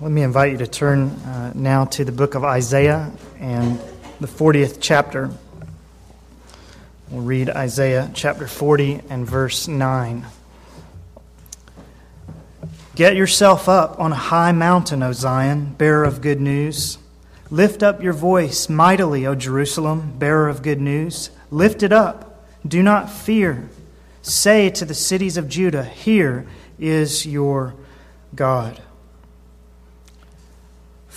Let me invite you to turn uh, now to the book of Isaiah and the 40th chapter. We'll read Isaiah chapter 40 and verse 9. Get yourself up on a high mountain, O Zion, bearer of good news. Lift up your voice mightily, O Jerusalem, bearer of good news. Lift it up. Do not fear. Say to the cities of Judah, Here is your God.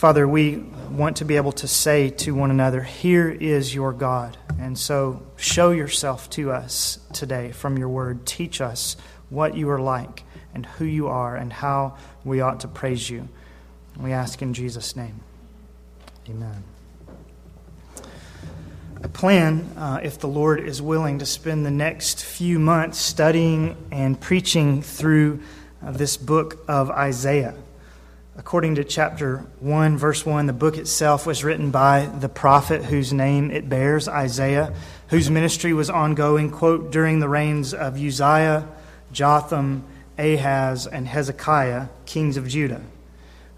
Father, we want to be able to say to one another, Here is your God. And so show yourself to us today from your word. Teach us what you are like and who you are and how we ought to praise you. We ask in Jesus' name. Amen. I plan, uh, if the Lord is willing, to spend the next few months studying and preaching through uh, this book of Isaiah. According to chapter 1, verse 1, the book itself was written by the prophet whose name it bears, Isaiah, whose ministry was ongoing, quote, during the reigns of Uzziah, Jotham, Ahaz, and Hezekiah, kings of Judah,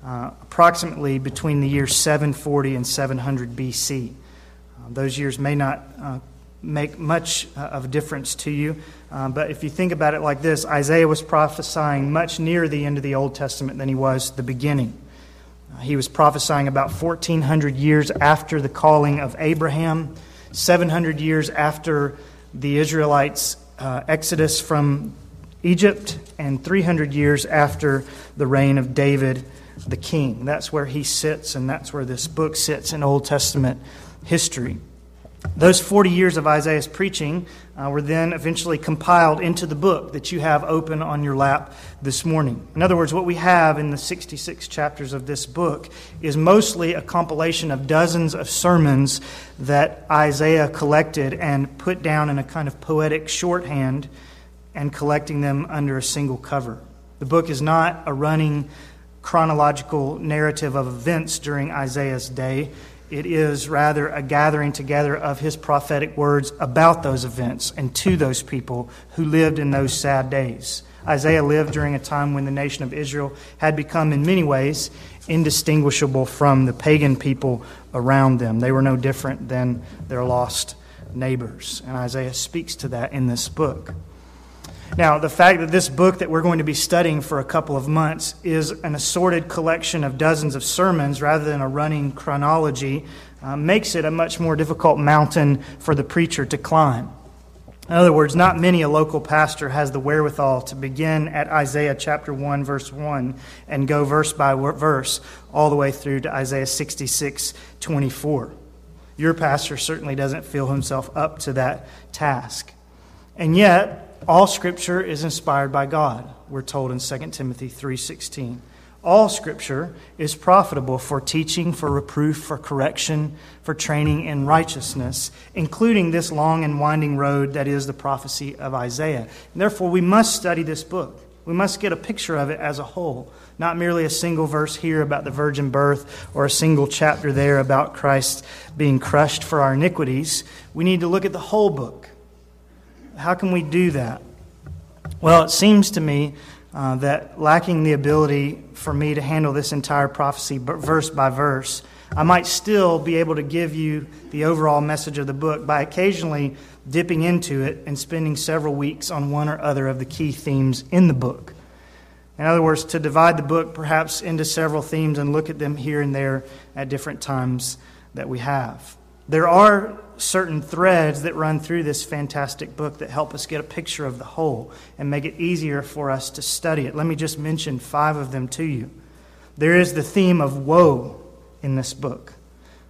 uh, approximately between the years 740 and 700 BC. Uh, those years may not uh, make much uh, of a difference to you. Um, but if you think about it like this, Isaiah was prophesying much nearer the end of the Old Testament than he was the beginning. Uh, he was prophesying about 1,400 years after the calling of Abraham, 700 years after the Israelites' uh, exodus from Egypt, and 300 years after the reign of David the king. That's where he sits, and that's where this book sits in Old Testament history. Those 40 years of Isaiah's preaching uh, were then eventually compiled into the book that you have open on your lap this morning. In other words, what we have in the 66 chapters of this book is mostly a compilation of dozens of sermons that Isaiah collected and put down in a kind of poetic shorthand and collecting them under a single cover. The book is not a running chronological narrative of events during Isaiah's day. It is rather a gathering together of his prophetic words about those events and to those people who lived in those sad days. Isaiah lived during a time when the nation of Israel had become, in many ways, indistinguishable from the pagan people around them. They were no different than their lost neighbors. And Isaiah speaks to that in this book. Now, the fact that this book that we're going to be studying for a couple of months is an assorted collection of dozens of sermons rather than a running chronology uh, makes it a much more difficult mountain for the preacher to climb. In other words, not many a local pastor has the wherewithal to begin at Isaiah chapter 1, verse 1, and go verse by verse all the way through to Isaiah 66, 24. Your pastor certainly doesn't feel himself up to that task. And yet, all scripture is inspired by God, we're told in 2 Timothy 3:16. All scripture is profitable for teaching, for reproof, for correction, for training in righteousness, including this long and winding road that is the prophecy of Isaiah. And therefore, we must study this book. We must get a picture of it as a whole, not merely a single verse here about the virgin birth or a single chapter there about Christ being crushed for our iniquities. We need to look at the whole book how can we do that? Well, it seems to me uh, that lacking the ability for me to handle this entire prophecy verse by verse, I might still be able to give you the overall message of the book by occasionally dipping into it and spending several weeks on one or other of the key themes in the book. In other words, to divide the book perhaps into several themes and look at them here and there at different times that we have. There are certain threads that run through this fantastic book that help us get a picture of the whole and make it easier for us to study it. Let me just mention five of them to you. There is the theme of woe in this book.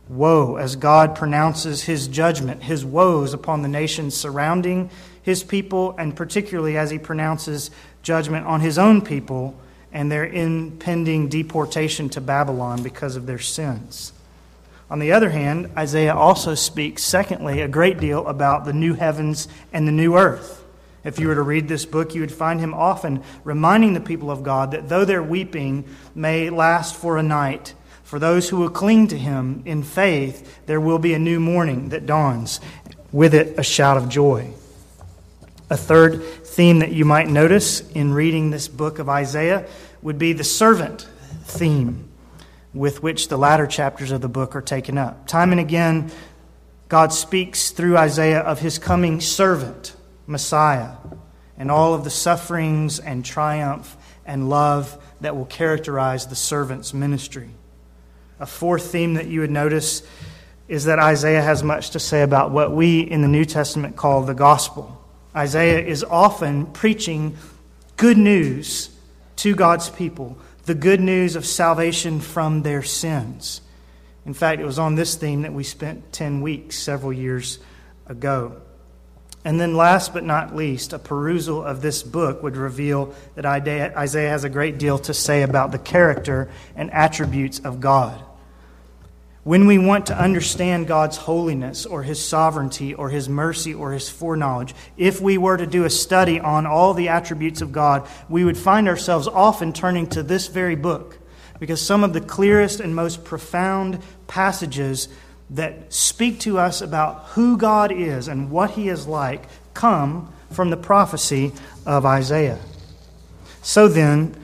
Woe, as God pronounces his judgment, his woes upon the nations surrounding his people, and particularly as he pronounces judgment on his own people and their impending deportation to Babylon because of their sins. On the other hand, Isaiah also speaks, secondly, a great deal about the new heavens and the new earth. If you were to read this book, you would find him often reminding the people of God that though their weeping may last for a night, for those who will cling to him in faith, there will be a new morning that dawns, with it a shout of joy. A third theme that you might notice in reading this book of Isaiah would be the servant theme. With which the latter chapters of the book are taken up. Time and again, God speaks through Isaiah of his coming servant, Messiah, and all of the sufferings and triumph and love that will characterize the servant's ministry. A fourth theme that you would notice is that Isaiah has much to say about what we in the New Testament call the gospel. Isaiah is often preaching good news to God's people, the good news of salvation from their sins. In fact, it was on this theme that we spent 10 weeks several years ago. And then, last but not least, a perusal of this book would reveal that Isaiah has a great deal to say about the character and attributes of God. When we want to understand God's holiness or His sovereignty or His mercy or His foreknowledge, if we were to do a study on all the attributes of God, we would find ourselves often turning to this very book because some of the clearest and most profound passages that speak to us about who God is and what He is like come from the prophecy of Isaiah. So then,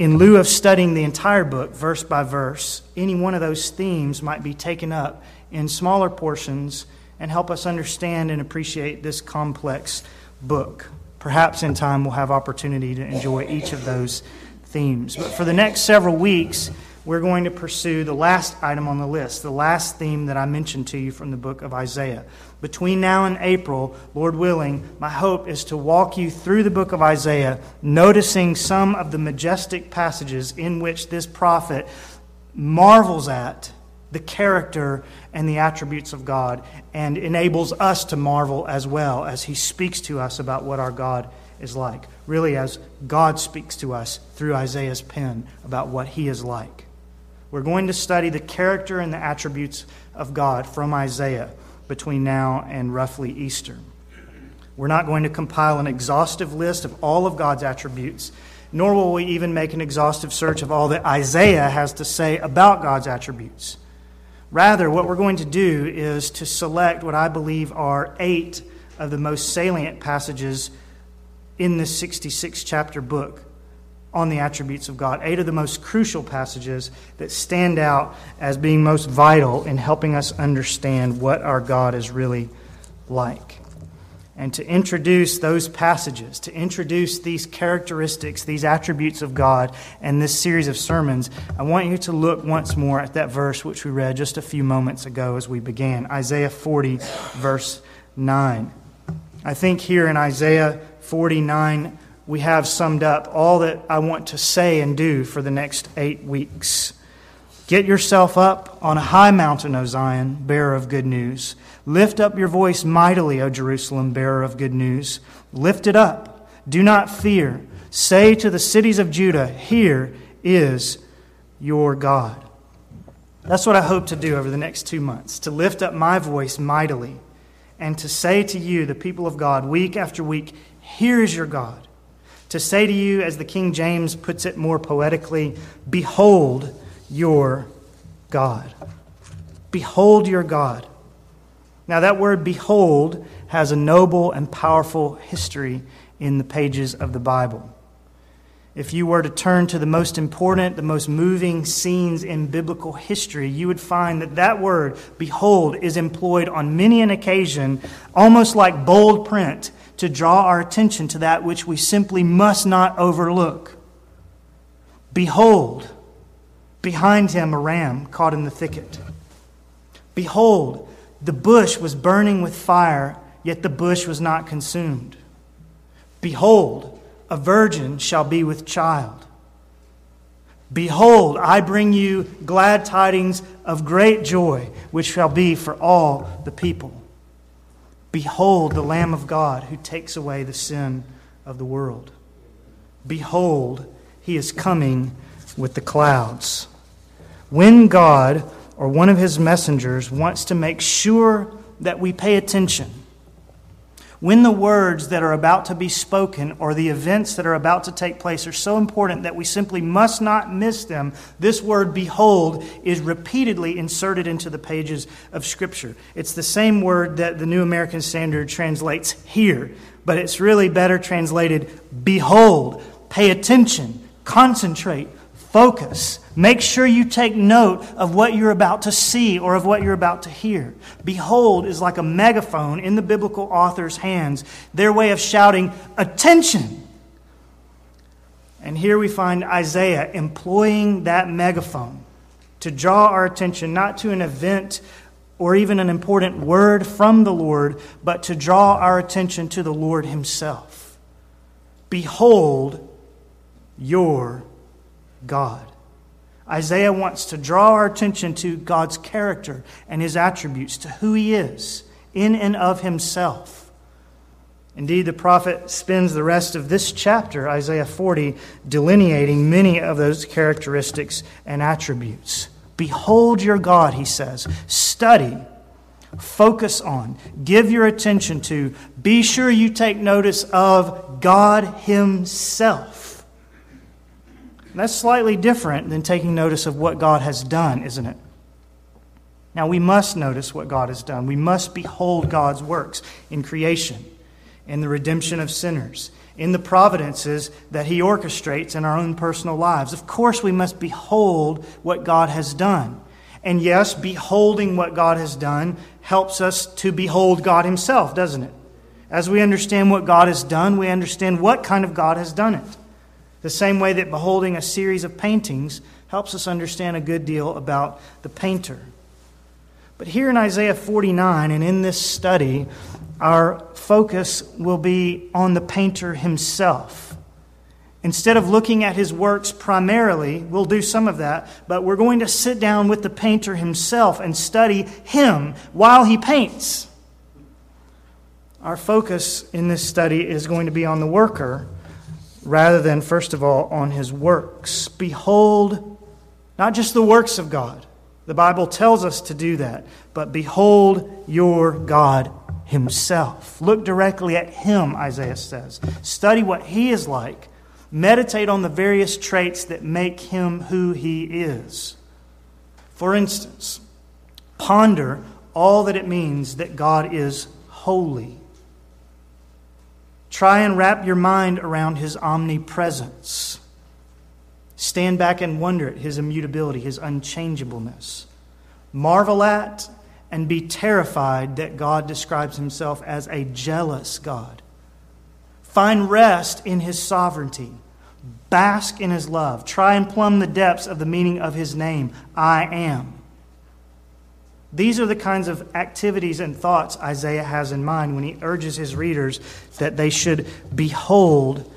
in lieu of studying the entire book, verse by verse, any one of those themes might be taken up in smaller portions and help us understand and appreciate this complex book. Perhaps in time we'll have opportunity to enjoy each of those themes. But for the next several weeks, we're going to pursue the last item on the list, the last theme that I mentioned to you from the book of Isaiah. Between now and April, Lord willing, my hope is to walk you through the book of Isaiah, noticing some of the majestic passages in which this prophet marvels at the character and the attributes of God and enables us to marvel as well as he speaks to us about what our God is like. Really, as God speaks to us through Isaiah's pen about what he is like. We're going to study the character and the attributes of God from Isaiah between now and roughly Easter. We're not going to compile an exhaustive list of all of God's attributes, nor will we even make an exhaustive search of all that Isaiah has to say about God's attributes. Rather, what we're going to do is to select what I believe are eight of the most salient passages in this 66 chapter book on the attributes of God. Eight of the most crucial passages that stand out as being most vital in helping us understand what our God is really like. And to introduce those passages, to introduce these characteristics, these attributes of God, and this series of sermons, I want you to look once more at that verse which we read just a few moments ago as we began Isaiah 40, verse 9. I think here in Isaiah 49, we have summed up all that I want to say and do for the next eight weeks. Get yourself up on a high mountain, O Zion, bearer of good news. Lift up your voice mightily, O Jerusalem, bearer of good news. Lift it up. Do not fear. Say to the cities of Judah, Here is your God. That's what I hope to do over the next two months to lift up my voice mightily and to say to you, the people of God, week after week, Here is your God to say to you, as the King James puts it more poetically, Behold your God. Behold your God. Now, that word behold has a noble and powerful history in the pages of the Bible. If you were to turn to the most important, the most moving scenes in biblical history, you would find that that word, behold, is employed on many an occasion, almost like bold print, to draw our attention to that which we simply must not overlook. Behold, behind him a ram caught in the thicket. Behold, the bush was burning with fire, yet the bush was not consumed. Behold, a virgin shall be with child. Behold, I bring you glad tidings of great joy, which shall be for all the people. Behold the Lamb of God who takes away the sin of the world. Behold, he is coming with the clouds. When God or one of his messengers wants to make sure that we pay attention, when the words that are about to be spoken or the events that are about to take place are so important that we simply must not miss them, this word behold is repeatedly inserted into the pages of Scripture. It's the same word that the New American Standard translates here, but it's really better translated behold, pay attention, concentrate, Focus. Make sure you take note of what you're about to see or of what you're about to hear. Behold is like a megaphone in the biblical author's hands, their way of shouting, Attention! And here we find Isaiah employing that megaphone to draw our attention not to an event or even an important word from the Lord, but to draw our attention to the Lord Himself. Behold your God. Isaiah wants to draw our attention to God's character and His attributes, to who He is in and of Himself. Indeed, the prophet spends the rest of this chapter, Isaiah 40, delineating many of those characteristics and attributes. Behold your God, he says. Study, focus on, give your attention to, be sure you take notice of God Himself. That's slightly different than taking notice of what God has done, isn't it? Now, we must notice what God has done. We must behold God's works in creation, in the redemption of sinners, in the providences that He orchestrates in our own personal lives. Of course, we must behold what God has done. And yes, beholding what God has done helps us to behold God Himself, doesn't it? As we understand what God has done, we understand what kind of God has done it. The same way that beholding a series of paintings helps us understand a good deal about the painter. But here in Isaiah 49 and in this study, our focus will be on the painter himself. Instead of looking at his works primarily, we'll do some of that, but we're going to sit down with the painter himself and study him while he paints. Our focus in this study is going to be on the worker rather than, first of all, on his works. Behold, not just the works of God. The Bible tells us to do that, but behold your God himself. Look directly at him, Isaiah says. Study what he is like. Meditate on the various traits that make him who he is. For instance, ponder all that it means that God is holy. Try and wrap your mind around his omnipresence. Stand back and wonder at his immutability, his unchangeableness. Marvel at and be terrified that God describes himself as a jealous God. Find rest in his sovereignty. Bask in his love. Try and plumb the depths of the meaning of his name, I am. These are the kinds of activities and thoughts Isaiah has in mind when he urges his readers that they should behold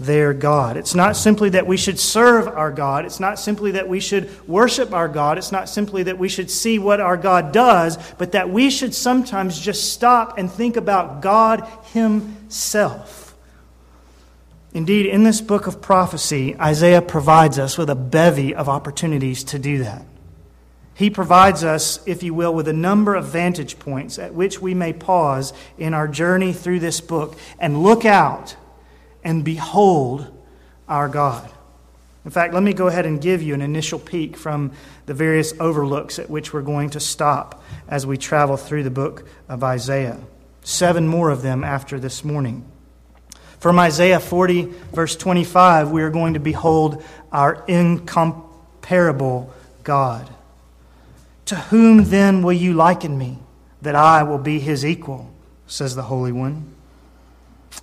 their God. It's not simply that we should serve our God. It's not simply that we should worship our God. It's not simply that we should see what our God does, but that we should sometimes just stop and think about God Himself. Indeed, in this book of prophecy, Isaiah provides us with a bevy of opportunities to do that. He provides us, if you will, with a number of vantage points at which we may pause in our journey through this book and look out and behold our God. In fact, let me go ahead and give you an initial peek from the various overlooks at which we're going to stop as we travel through the book of Isaiah. Seven more of them after this morning. From Isaiah 40, verse 25, we are going to behold our incomparable God. To whom then will you liken me, that I will be his equal? says the Holy One.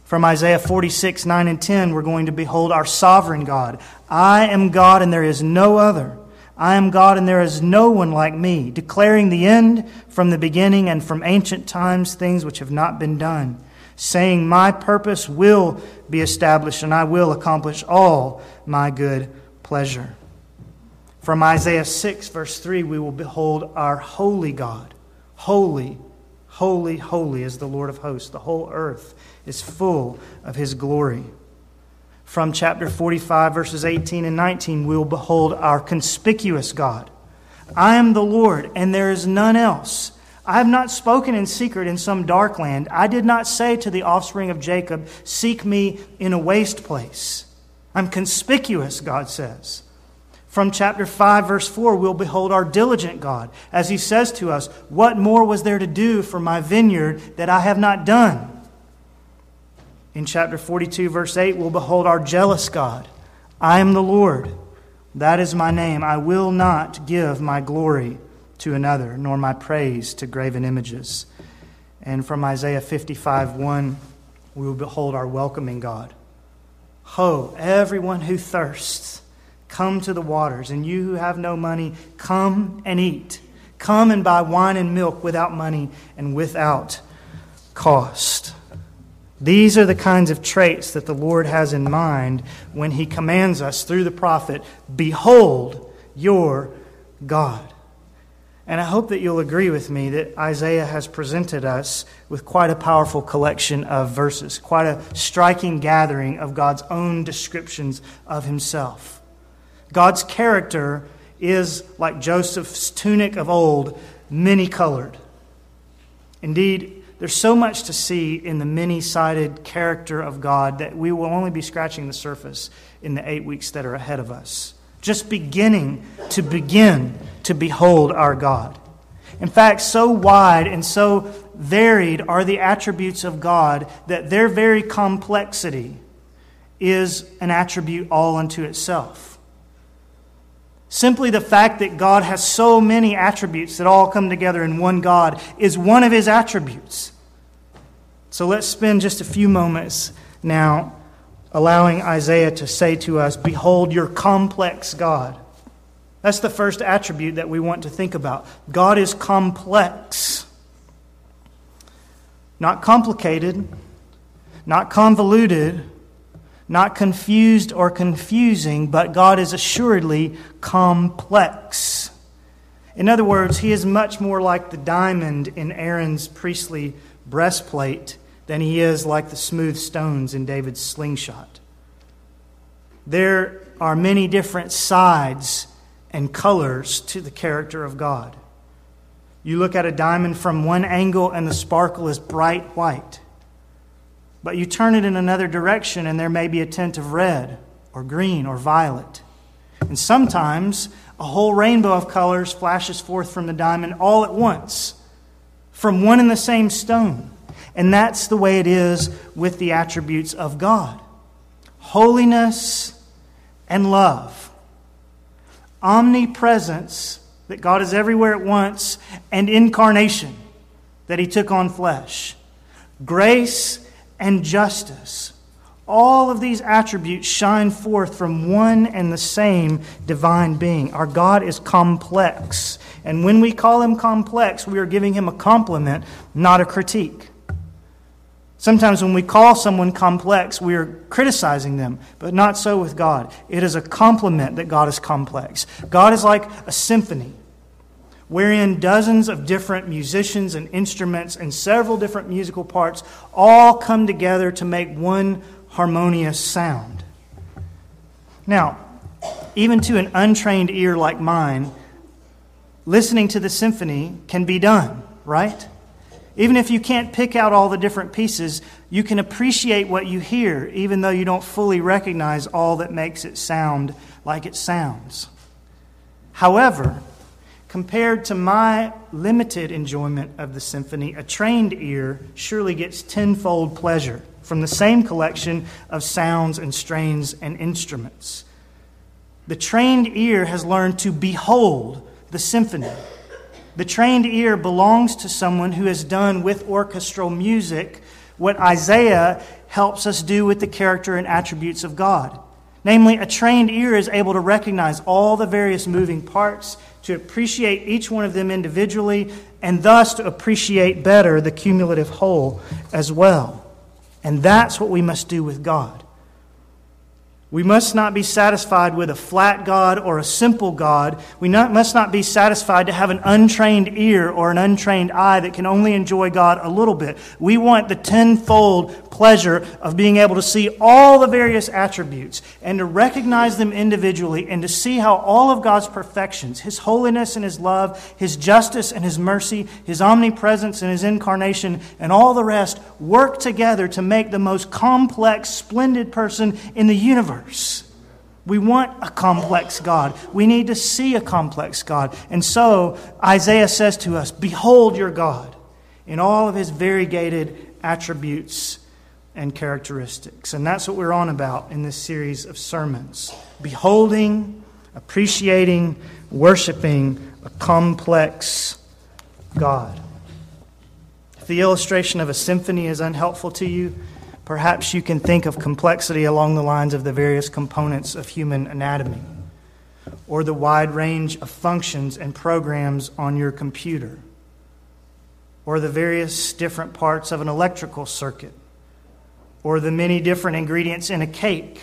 From Isaiah 46, 9 and 10, we're going to behold our sovereign God. I am God and there is no other. I am God and there is no one like me, declaring the end from the beginning and from ancient times things which have not been done, saying, My purpose will be established and I will accomplish all my good pleasure. From Isaiah 6, verse 3, we will behold our holy God. Holy, holy, holy is the Lord of hosts. The whole earth is full of his glory. From chapter 45, verses 18 and 19, we will behold our conspicuous God. I am the Lord, and there is none else. I have not spoken in secret in some dark land. I did not say to the offspring of Jacob, Seek me in a waste place. I'm conspicuous, God says. From chapter 5, verse 4, we'll behold our diligent God as he says to us, What more was there to do for my vineyard that I have not done? In chapter 42, verse 8, we'll behold our jealous God. I am the Lord. That is my name. I will not give my glory to another, nor my praise to graven images. And from Isaiah 55 1, we will behold our welcoming God. Ho, everyone who thirsts, come to the waters, and you who have no money, come and eat. Come and buy wine and milk without money and without cost. These are the kinds of traits that the Lord has in mind when He commands us through the prophet Behold your God. And I hope that you'll agree with me that Isaiah has presented us with quite a powerful collection of verses, quite a striking gathering of God's own descriptions of Himself. God's character is, like Joseph's tunic of old, many colored. Indeed, there's so much to see in the many sided character of God that we will only be scratching the surface in the eight weeks that are ahead of us. Just beginning to begin to behold our God. In fact, so wide and so varied are the attributes of God that their very complexity is an attribute all unto itself. Simply the fact that God has so many attributes that all come together in one God is one of his attributes. So let's spend just a few moments now allowing Isaiah to say to us, Behold your complex God. That's the first attribute that we want to think about. God is complex, not complicated, not convoluted not confused or confusing, but God is assuredly complex. In other words, he is much more like the diamond in Aaron's priestly breastplate than he is like the smooth stones in David's slingshot. There are many different sides and colors to the character of God. You look at a diamond from one angle, and the sparkle is bright white. But you turn it in another direction, and there may be a tint of red or green or violet. And sometimes a whole rainbow of colors flashes forth from the diamond all at once from one and the same stone. And that's the way it is with the attributes of God holiness and love, omnipresence, that God is everywhere at once, and incarnation, that He took on flesh, grace and justice. All of these attributes shine forth from one and the same divine being. Our God is complex. And when we call him complex, we are giving him a compliment, not a critique. Sometimes when we call someone complex, we are criticizing them, but not so with God. It is a compliment that God is complex. God is like a symphony wherein dozens of different musicians and instruments and several different musical parts all come together to make one harmonious sound. Now, even to an untrained ear like mine, listening to the symphony can be done, right? Even if you can't pick out all the different pieces, you can appreciate what you hear, even though you don't fully recognize all that makes it sound like it sounds. However, Compared to my limited enjoyment of the symphony, a trained ear surely gets tenfold pleasure from the same collection of sounds and strains and instruments. The trained ear has learned to behold the symphony. The trained ear belongs to someone who has done with orchestral music what Isaiah helps us do with the character and attributes of God. Namely, a trained ear is able to recognize all the various moving parts, to appreciate each one of them individually, and thus to appreciate better the cumulative whole as well. And that's what we must do with God. We must not be satisfied with a flat God or a simple God. We not, must not be satisfied to have an untrained ear or an untrained eye that can only enjoy God a little bit. We want the tenfold pleasure of being able to see all the various attributes and to recognize them individually and to see how all of God's perfections, His holiness and His love, His justice and His mercy, His omnipresence and His incarnation, and all the rest work together to make the most complex, splendid person in the universe universe. We want a complex God. We need to see a complex God. And so Isaiah says to us Behold your God in all of his variegated attributes and characteristics. And that's what we're on about in this series of sermons. Beholding appreciating, worshiping a complex God. If the illustration of a symphony is unhelpful to you, perhaps you can think of complexity along the lines of the various components of human anatomy or the wide range of functions and programs on your computer or the various different parts of an electrical circuit or the many different ingredients in a cake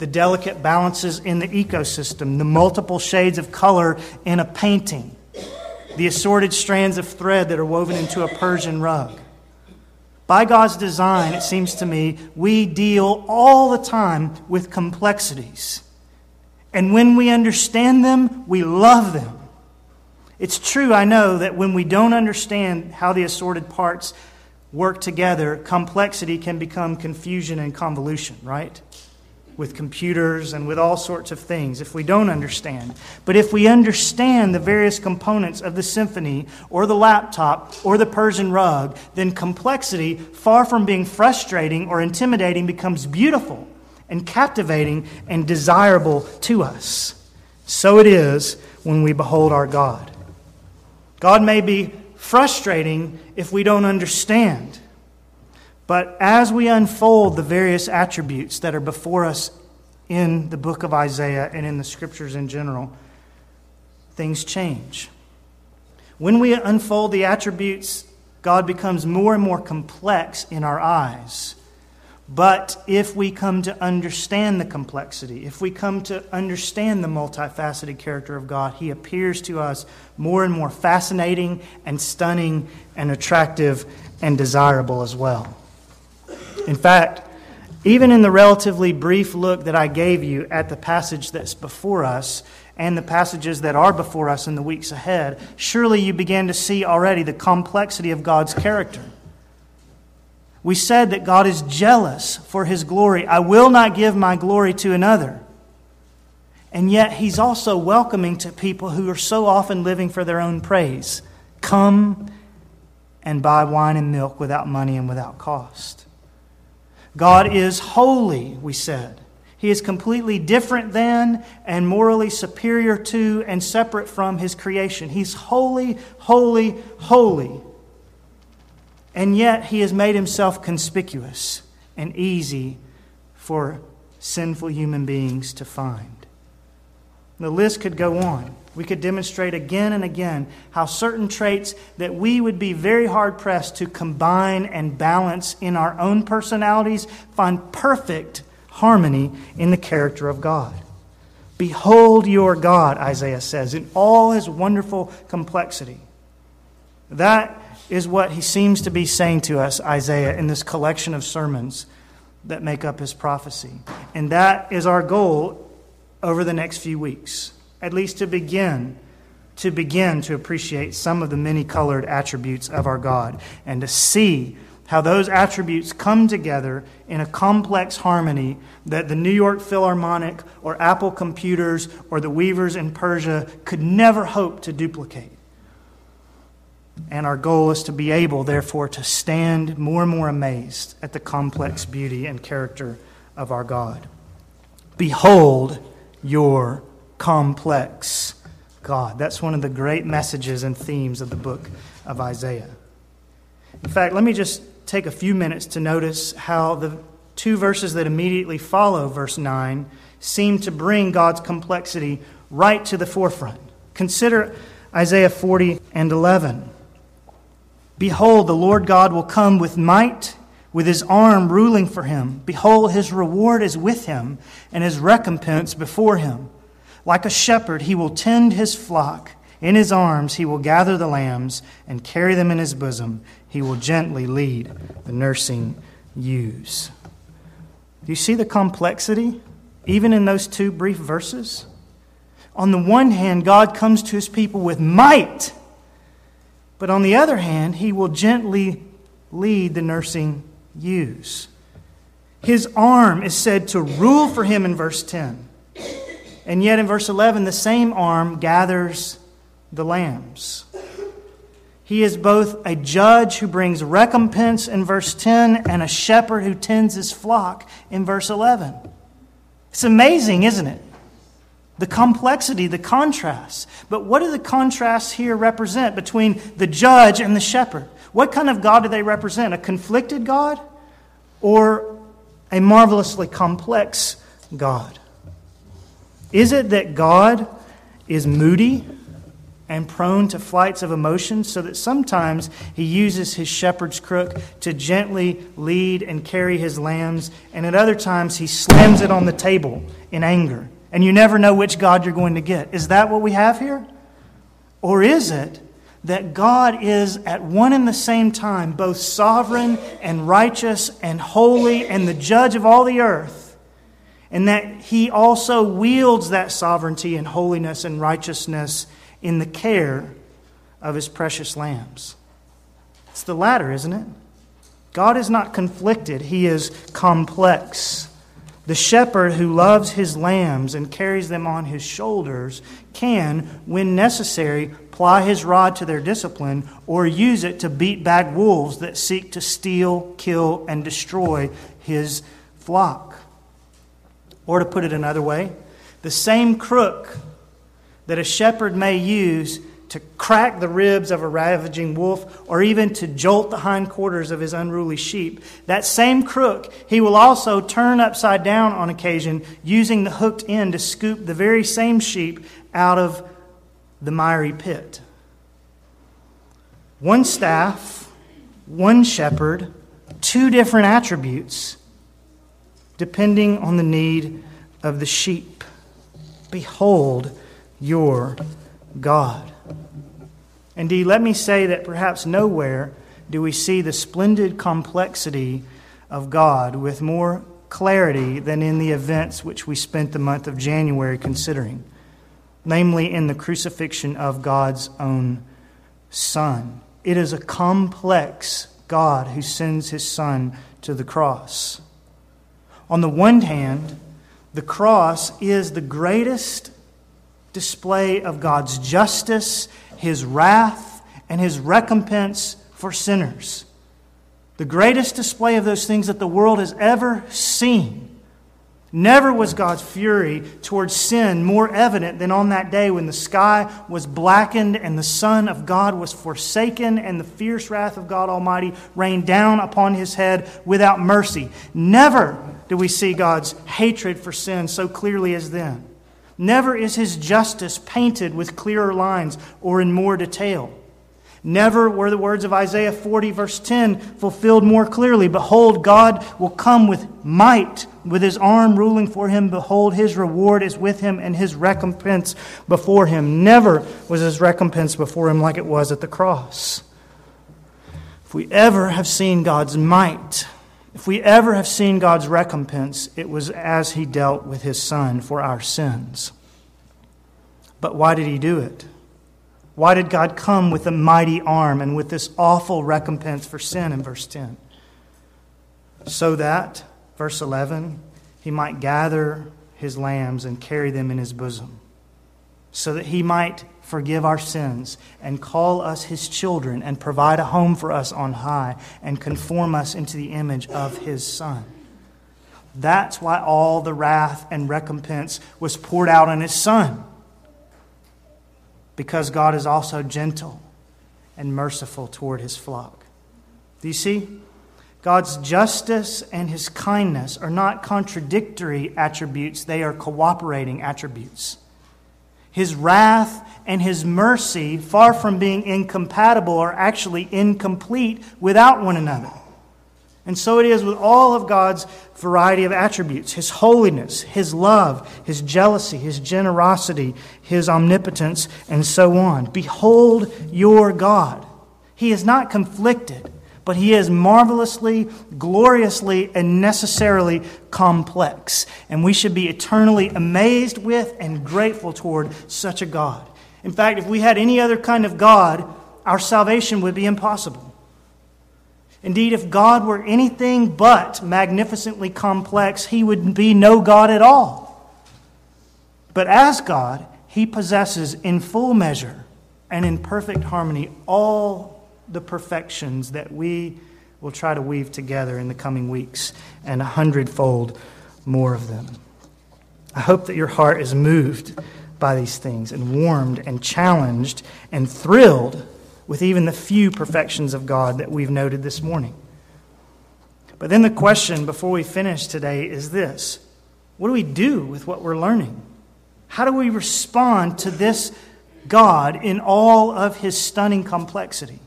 the delicate balances in the ecosystem, the multiple shades of color in a painting, the assorted strands of thread that are woven into a Persian rug. By God's design, it seems to me, we deal all the time with complexities. And when we understand them, we love them. It's true, I know, that when we don't understand how the assorted parts work together, complexity can become confusion and convolution, right? With computers and with all sorts of things if we don't understand. But if we understand the various components of the symphony or the laptop or the Persian rug, then complexity, far from being frustrating or intimidating, becomes beautiful and captivating and desirable to us. So it is when we behold our God. God may be frustrating if we don't understand. But as we unfold the various attributes that are before us in the book of Isaiah and in the scriptures in general, things change. When we unfold the attributes, God becomes more and more complex in our eyes. But if we come to understand the complexity, if we come to understand the multifaceted character of God, He appears to us more and more fascinating and stunning and attractive and desirable as well. In fact, even in the relatively brief look that I gave you at the passage that's before us and the passages that are before us in the weeks ahead, surely you began to see already the complexity of God's character. We said that God is jealous for his glory. I will not give my glory to another. And yet, he's also welcoming to people who are so often living for their own praise. Come and buy wine and milk without money and without cost. God is holy, we said. He is completely different than and morally superior to and separate from his creation. He's holy, holy, holy. And yet he has made himself conspicuous and easy for sinful human beings to find. The list could go on. We could demonstrate again and again how certain traits that we would be very hard pressed to combine and balance in our own personalities find perfect harmony in the character of God. Behold your God, Isaiah says, in all his wonderful complexity. That is what he seems to be saying to us, Isaiah, in this collection of sermons that make up his prophecy. And that is our goal over the next few weeks at least to begin to begin to appreciate some of the many colored attributes of our God and to see how those attributes come together in a complex harmony that the New York Philharmonic or Apple computers or the weavers in Persia could never hope to duplicate. And our goal is to be able, therefore, to stand more and more amazed at the complex beauty and character of our God. Behold your complex God. That's one of the great messages and themes of the book of Isaiah. In fact, let me just take a few minutes to notice how the two verses that immediately follow verse 9 seem to bring God's complexity right to the forefront. Consider Isaiah 40 and 11. Behold, the Lord God will come with might, with his arm ruling for him. Behold, his reward is with him, and his recompense before him. Like a shepherd, he will tend his flock. In his arms, he will gather the lambs and carry them in his bosom. He will gently lead the nursing ewes. Do you see the complexity, even in those two brief verses? On the one hand, God comes to his people with might, but on the other hand, he will gently lead the nursing ewes. His arm is said to rule for him in verse 10. And yet in verse 11, the same arm gathers the lambs. He is both a judge who brings recompense in verse 10 and a shepherd who tends his flock in verse 11. It's amazing, isn't it? the complexity, the contrast. But what do the contrasts here represent between the judge and the shepherd? What kind of God do they represent? A conflicted God or a marvelously complex God? Is it that God is moody and prone to flights of emotion, so that sometimes he uses his shepherd's crook to gently lead and carry his lambs, and at other times he slams it on the table in anger, and you never know which God you're going to get. Is that what we have here? Or is it that God is at one and the same time both sovereign and righteous and holy and the judge of all the earth, and that he also wields that sovereignty and holiness and righteousness in the care of his precious lambs. It's the latter, isn't it? God is not conflicted, he is complex. The shepherd who loves his lambs and carries them on his shoulders can, when necessary, ply his rod to their discipline or use it to beat back wolves that seek to steal, kill, and destroy his flock. Or to put it another way, the same crook that a shepherd may use to crack the ribs of a ravaging wolf or even to jolt the hindquarters of his unruly sheep. That same crook he will also turn upside down on occasion, using the hooked end to scoop the very same sheep out of the miry pit. One staff, one shepherd, two different attributes, depending on the need of the sheep. Behold, your God. Indeed, let me say that perhaps nowhere do we see the splendid complexity of God with more clarity than in the events which we spent the month of January considering, namely in the crucifixion of God's own Son. It is a complex God who sends his Son to the cross. On the one hand, the cross is the greatest display of God's justice, His wrath, and His recompense for sinners. The greatest display of those things that the world has ever seen. Never was God's fury towards sin more evident than on that day when the sky was blackened and the Son of God was forsaken and the fierce wrath of God Almighty rained down upon his head without mercy. Never do we see God's hatred for sin so clearly as then. Never is his justice painted with clearer lines or in more detail. Never were the words of Isaiah 40, verse 10, fulfilled more clearly. Behold, God will come with might, with his arm ruling for him. Behold, his reward is with him and his recompense before him. Never was his recompense before him like it was at the cross. If we ever have seen God's might, if we ever have seen God's recompense, it was as he dealt with his son for our sins. But why did he do it? Why did God come with a mighty arm and with this awful recompense for sin in verse 10? So that, verse 11, he might gather his lambs and carry them in his bosom, so that he might forgive our sins, and call us his children, and provide a home for us on high, and conform us into the image of his Son. That's why all the wrath and recompense was poured out on his Son. Because God is also gentle and merciful toward his flock. Do you see? God's justice and his kindness are not contradictory attributes, they are cooperating attributes. His wrath and his mercy, far from being incompatible, are actually incomplete without one another. And so it is with all of God's variety of attributes His holiness, His love, His jealousy, His generosity, His omnipotence, and so on. Behold your God. He is not conflicted but he is marvelously, gloriously, and necessarily complex. And we should be eternally amazed with and grateful toward such a God. In fact, if we had any other kind of God, our salvation would be impossible. Indeed, if God were anything but magnificently complex, he would be no God at all. But as God, he possesses in full measure and in perfect harmony all the perfections that we will try to weave together in the coming weeks, and a hundredfold more of them. I hope that your heart is moved by these things and warmed and challenged and thrilled with even the few perfections of God that we've noted this morning. But then the question before we finish today is this What do we do with what we're learning? How do we respond to this God in all of his stunning complexity?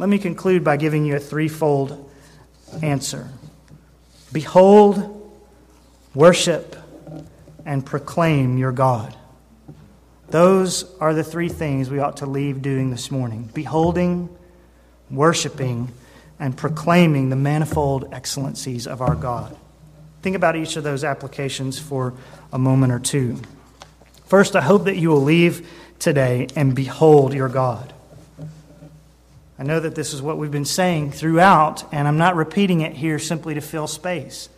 Let me conclude by giving you a threefold answer Behold, worship, and proclaim your God. Those are the three things we ought to leave doing this morning beholding, worshiping, and proclaiming the manifold excellencies of our God. Think about each of those applications for a moment or two. First, I hope that you will leave today and behold your God. I know that this is what we've been saying throughout, and I'm not repeating it here simply to fill space.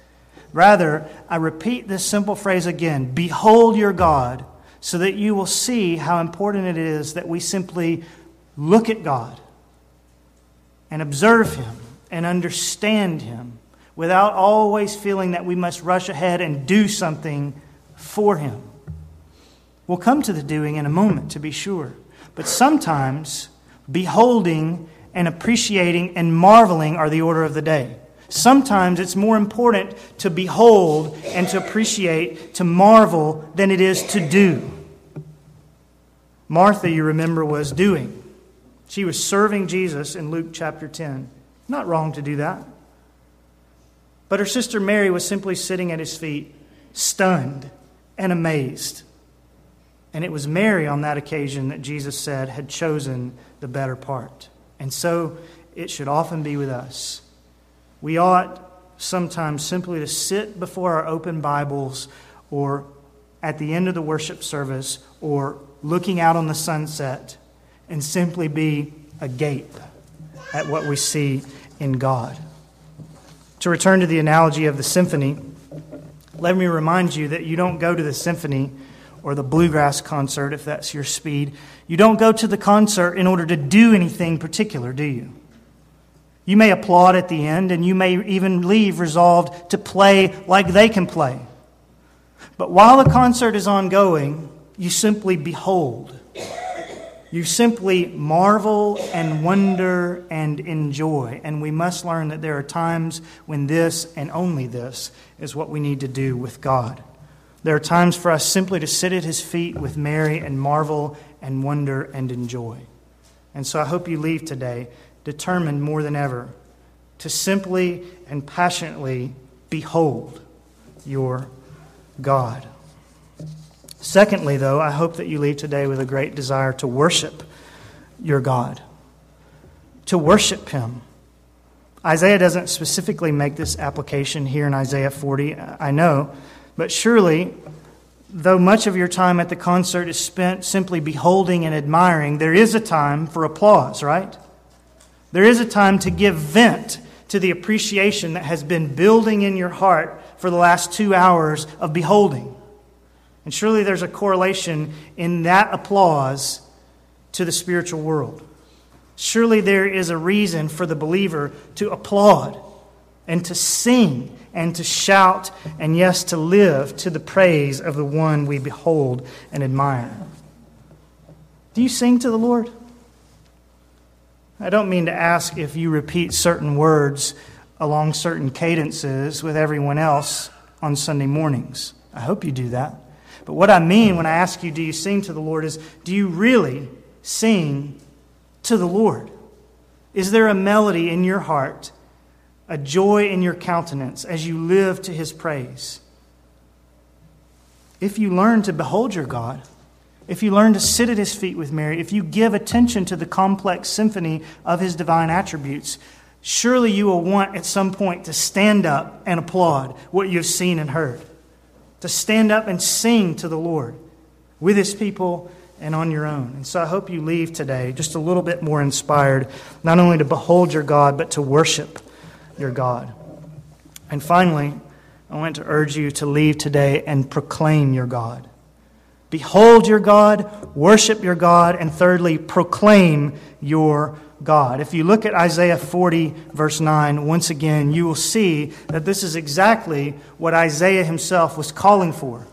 Rather, I repeat this simple phrase again Behold your God, so that you will see how important it is that we simply look at God and observe Him and understand Him without always feeling that we must rush ahead and do something for Him. We'll come to the doing in a moment, to be sure. But sometimes beholding and appreciating and marveling are the order of the day. Sometimes it's more important to behold and to appreciate, to marvel, than it is to do. Martha, you remember, was doing. She was serving Jesus in Luke chapter 10. Not wrong to do that. But her sister Mary was simply sitting at his feet, stunned and amazed. And it was Mary on that occasion that Jesus said had chosen the better part. And so it should often be with us. We ought sometimes simply to sit before our open Bibles or at the end of the worship service or looking out on the sunset and simply be agape at what we see in God. To return to the analogy of the symphony, let me remind you that you don't go to the symphony or the bluegrass concert if that's your speed. You don't go to the concert in order to do anything particular, do you? You may applaud at the end, and you may even leave resolved to play like they can play. But while the concert is ongoing, you simply behold. You simply marvel and wonder and enjoy. And we must learn that there are times when this and only this is what we need to do with God. There are times for us simply to sit at his feet with Mary and marvel and wonder and enjoy. And so I hope you leave today determined more than ever to simply and passionately behold your God. Secondly, though, I hope that you leave today with a great desire to worship your God, to worship Him. Isaiah doesn't specifically make this application here in Isaiah 40, I know, but surely, though much of your time at the concert is spent simply beholding and admiring, there is a time for applause, right? There is a time to give vent to the appreciation that has been building in your heart for the last two hours of beholding. And surely there's a correlation in that applause to the spiritual world. Surely there is a reason for the believer to applaud and to sing and to shout and, yes, to live to the praise of the one we behold and admire. Do you sing to the Lord? I don't mean to ask if you repeat certain words along certain cadences with everyone else on Sunday mornings. I hope you do that. But what I mean when I ask you, do you sing to the Lord, is do you really sing to the Lord? Is there a melody in your heart, a joy in your countenance as you live to his praise? If you learn to behold your God, if you learn to sit at his feet with Mary, if you give attention to the complex symphony of his divine attributes, surely you will want at some point to stand up and applaud what you've seen and heard, to stand up and sing to the Lord with his people and on your own. And so I hope you leave today just a little bit more inspired, not only to behold your God, but to worship your God. And finally, I want to urge you to leave today and proclaim your God. Behold your God, worship your God, and thirdly, proclaim your God. If you look at Isaiah 40, verse 9, once again, you will see that this is exactly what Isaiah himself was calling for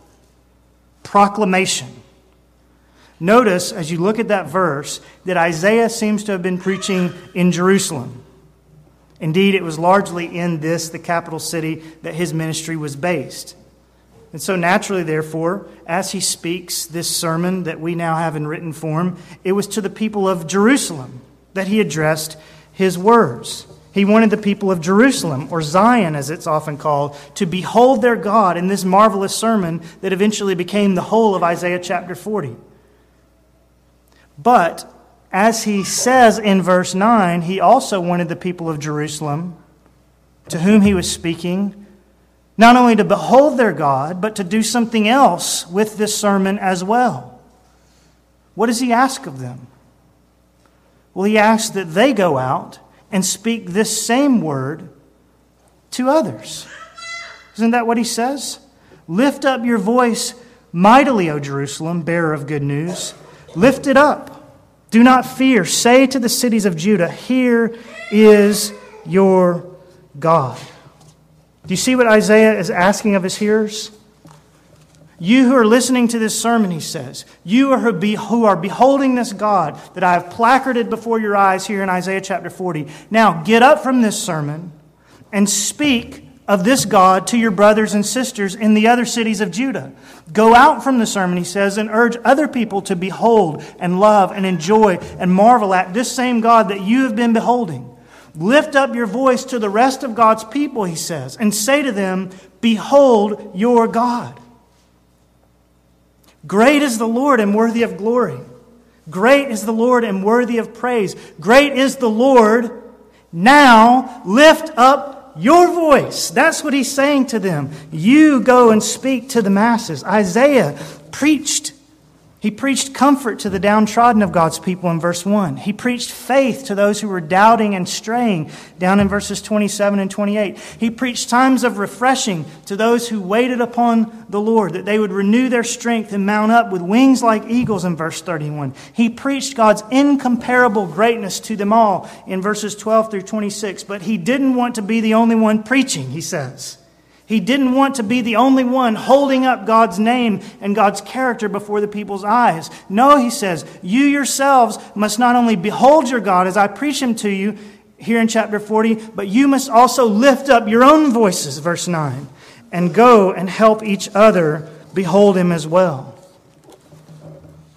proclamation. Notice, as you look at that verse, that Isaiah seems to have been preaching in Jerusalem. Indeed, it was largely in this, the capital city, that his ministry was based. And so, naturally, therefore, as he speaks this sermon that we now have in written form, it was to the people of Jerusalem that he addressed his words. He wanted the people of Jerusalem, or Zion as it's often called, to behold their God in this marvelous sermon that eventually became the whole of Isaiah chapter 40. But, as he says in verse 9, he also wanted the people of Jerusalem, to whom he was speaking, not only to behold their God, but to do something else with this sermon as well. What does he ask of them? Well, he asks that they go out and speak this same word to others. Isn't that what he says? Lift up your voice mightily, O Jerusalem, bearer of good news. Lift it up. Do not fear. Say to the cities of Judah, Here is your God. Do you see what Isaiah is asking of his hearers? You who are listening to this sermon, he says, you who are beholding this God that I have placarded before your eyes here in Isaiah chapter 40, now get up from this sermon and speak of this God to your brothers and sisters in the other cities of Judah. Go out from the sermon, he says, and urge other people to behold and love and enjoy and marvel at this same God that you have been beholding. Lift up your voice to the rest of God's people, he says, and say to them, Behold your God. Great is the Lord and worthy of glory. Great is the Lord and worthy of praise. Great is the Lord. Now lift up your voice. That's what he's saying to them. You go and speak to the masses. Isaiah preached he preached comfort to the downtrodden of God's people in verse 1. He preached faith to those who were doubting and straying down in verses 27 and 28. He preached times of refreshing to those who waited upon the Lord, that they would renew their strength and mount up with wings like eagles in verse 31. He preached God's incomparable greatness to them all in verses 12 through 26. But he didn't want to be the only one preaching, he says. He didn't want to be the only one holding up God's name and God's character before the people's eyes. No, he says, you yourselves must not only behold your God as I preach him to you here in chapter 40, but you must also lift up your own voices, verse 9, and go and help each other behold him as well.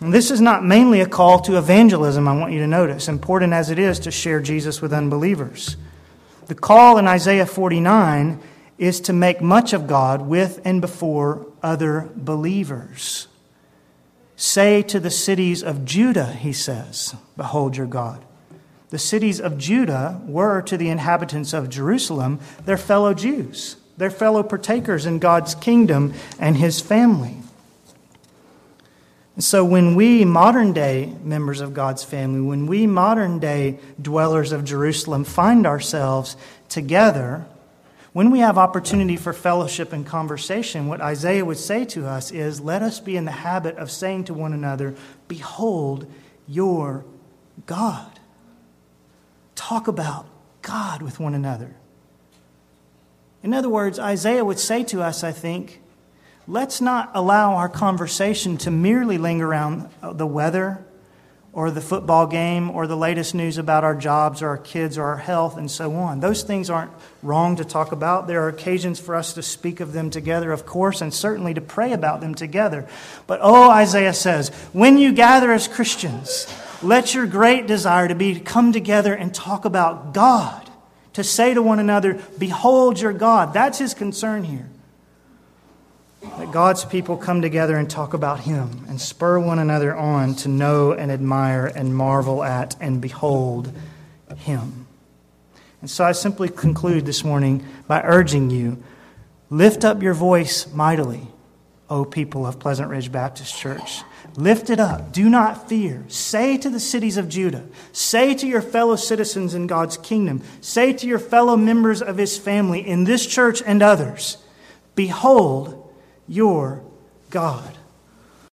And this is not mainly a call to evangelism, I want you to notice, important as it is to share Jesus with unbelievers. The call in Isaiah 49 is to make much of God with and before other believers. Say to the cities of Judah, he says, Behold your God. The cities of Judah were to the inhabitants of Jerusalem their fellow Jews, their fellow partakers in God's kingdom and his family. And so, when we modern day members of God's family, when we modern day dwellers of Jerusalem find ourselves together, when we have opportunity for fellowship and conversation, what Isaiah would say to us is let us be in the habit of saying to one another, Behold your God. Talk about God with one another. In other words, Isaiah would say to us, I think, let's not allow our conversation to merely linger around the weather or the football game or the latest news about our jobs or our kids or our health and so on. Those things aren't wrong to talk about. There are occasions for us to speak of them together, of course, and certainly to pray about them together. But oh, Isaiah says, when you gather as Christians, let your great desire to be to come together and talk about God, to say to one another, Behold your God. That's his concern here that God's people come together and talk about Him and spur one another on to know and admire and marvel at and behold Him. And so I simply conclude this morning by urging you lift up your voice mightily, O people of Pleasant Ridge Baptist Church. Lift it up. Do not fear. Say to the cities of Judah, say to your fellow citizens in God's kingdom, say to your fellow members of His family in this church and others, Behold, your God.